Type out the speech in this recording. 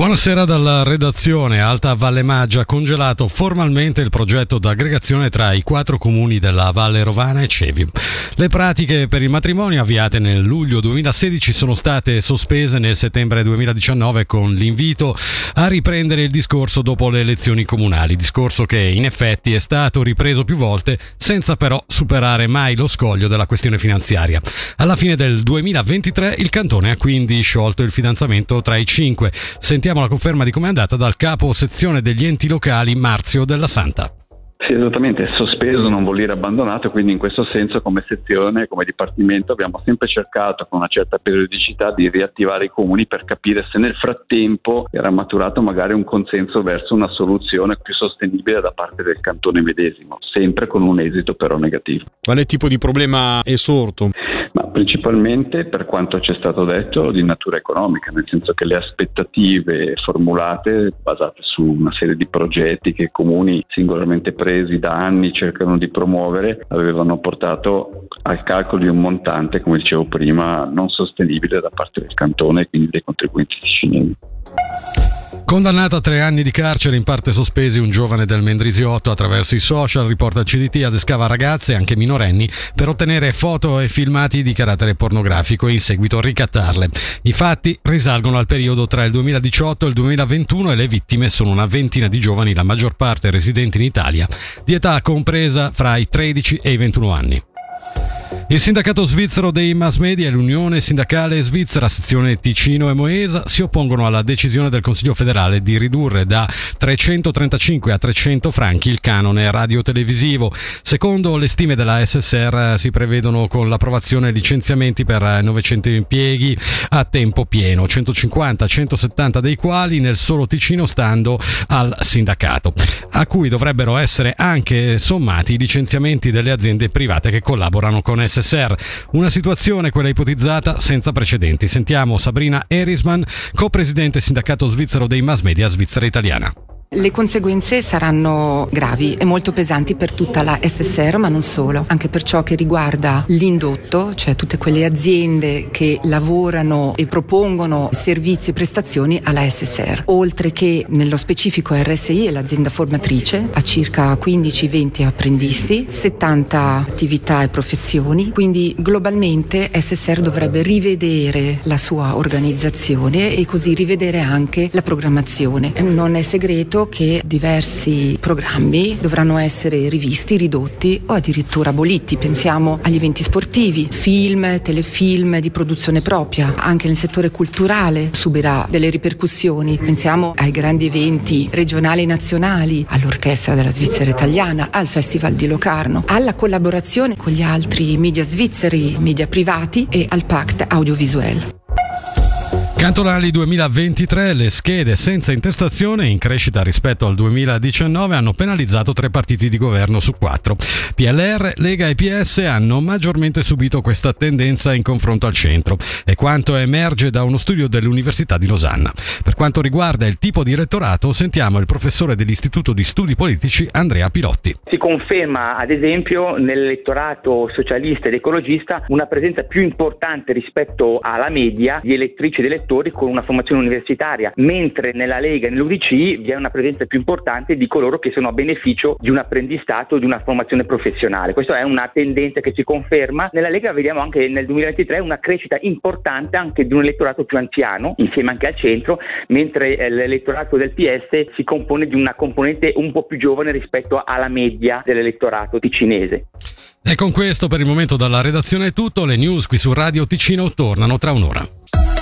Buonasera dalla redazione. Alta Valle Maggia congelato formalmente il progetto d'aggregazione tra i quattro comuni della Valle Rovana e Cevio. Le pratiche per il matrimonio avviate nel luglio 2016 sono state sospese nel settembre 2019 con l'invito a riprendere il discorso dopo le elezioni comunali, discorso che in effetti è stato ripreso più volte senza però superare mai lo scoglio della questione finanziaria. Alla fine del 2023 il cantone ha quindi sciolto il fidanzamento tra i cinque. Sentiamo Sentiamo la conferma di come è andata dal capo sezione degli enti locali Marzio della Santa. Sì, esattamente, sospeso non vuol dire abbandonato, quindi in questo senso come sezione, come dipartimento abbiamo sempre cercato con una certa periodicità di riattivare i comuni per capire se nel frattempo era maturato magari un consenso verso una soluzione più sostenibile da parte del cantone medesimo, sempre con un esito però negativo. Quale tipo di problema è sorto? Ma principalmente per quanto ci è stato detto di natura economica, nel senso che le aspettative formulate basate su una serie di progetti che i comuni singolarmente presi da anni cercano di promuovere avevano portato al calcolo di un montante, come dicevo prima, non sostenibile da parte del cantone e quindi dei contribuenti cinesi. Condannato a tre anni di carcere in parte sospesi, un giovane del Mendrisiotto attraverso i social riporta il CDT adescava ragazze, anche minorenni, per ottenere foto e filmati di carattere pornografico e in seguito ricattarle. I fatti risalgono al periodo tra il 2018 e il 2021 e le vittime sono una ventina di giovani, la maggior parte residenti in Italia, di età compresa fra i 13 e i 21 anni. Il sindacato svizzero dei mass media e l'Unione Sindacale Svizzera, sezione Ticino e Moesa, si oppongono alla decisione del Consiglio federale di ridurre da 335 a 300 franchi il canone radio-televisivo. Secondo le stime della SSR si prevedono con l'approvazione licenziamenti per 900 impieghi a tempo pieno, 150-170 dei quali nel solo Ticino stando al sindacato, a cui dovrebbero essere anche sommati i licenziamenti delle aziende private che collaborano con SSR. SSR. Una situazione, quella ipotizzata, senza precedenti. Sentiamo Sabrina Erisman, co-presidente sindacato svizzero dei mass media svizzera italiana. Le conseguenze saranno gravi e molto pesanti per tutta la SSR, ma non solo, anche per ciò che riguarda l'indotto, cioè tutte quelle aziende che lavorano e propongono servizi e prestazioni alla SSR, oltre che nello specifico RSI è l'azienda formatrice, ha circa 15-20 apprendisti, 70 attività e professioni, quindi globalmente SSR dovrebbe rivedere la sua organizzazione e così rivedere anche la programmazione. Non è segreto che diversi programmi dovranno essere rivisti, ridotti o addirittura aboliti. Pensiamo agli eventi sportivi, film, telefilm di produzione propria, anche nel settore culturale subirà delle ripercussioni. Pensiamo ai grandi eventi regionali e nazionali, all'orchestra della Svizzera italiana, al Festival di Locarno, alla collaborazione con gli altri media svizzeri, media privati e al Pact Audiovisuel. Cantonali 2023, le schede senza intestazione in crescita rispetto al 2019 hanno penalizzato tre partiti di governo su quattro. PLR, Lega e PS hanno maggiormente subito questa tendenza in confronto al centro, è quanto emerge da uno studio dell'Università di Losanna. Per quanto riguarda il tipo di elettorato, sentiamo il professore dell'Istituto di Studi Politici Andrea Pilotti. Si conferma ad esempio nell'elettorato socialista ed ecologista una presenza più importante rispetto alla media di elettrici ed elettori elettori con una formazione universitaria, mentre nella Lega e nell'UDC vi è una presenza più importante di coloro che sono a beneficio di un apprendistato, di una formazione professionale. Questa è una tendenza che si conferma. Nella Lega vediamo anche nel 2023 una crescita importante anche di un elettorato più anziano, insieme anche al centro, mentre eh, l'elettorato del PS si compone di una componente un po' più giovane rispetto alla media dell'elettorato ticinese. E con questo per il momento dalla redazione è tutto, le news qui su Radio Ticino tornano tra un'ora.